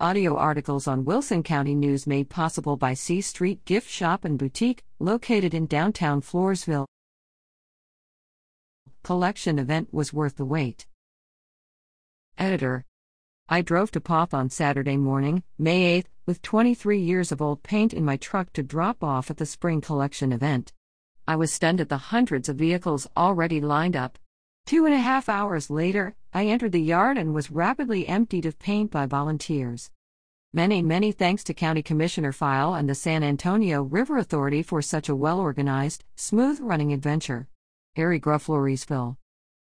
Audio articles on Wilson County News made possible by C Street Gift Shop and Boutique, located in downtown Floresville. Collection event was worth the wait. Editor I drove to Poth on Saturday morning, May 8th, with 23 years of old paint in my truck to drop off at the spring collection event. I was stunned at the hundreds of vehicles already lined up. Two and a half hours later, I entered the yard and was rapidly emptied of paint by volunteers. Many, many thanks to County Commissioner File and the San Antonio River Authority for such a well organized, smooth running adventure. Harry Gruff, Floresville.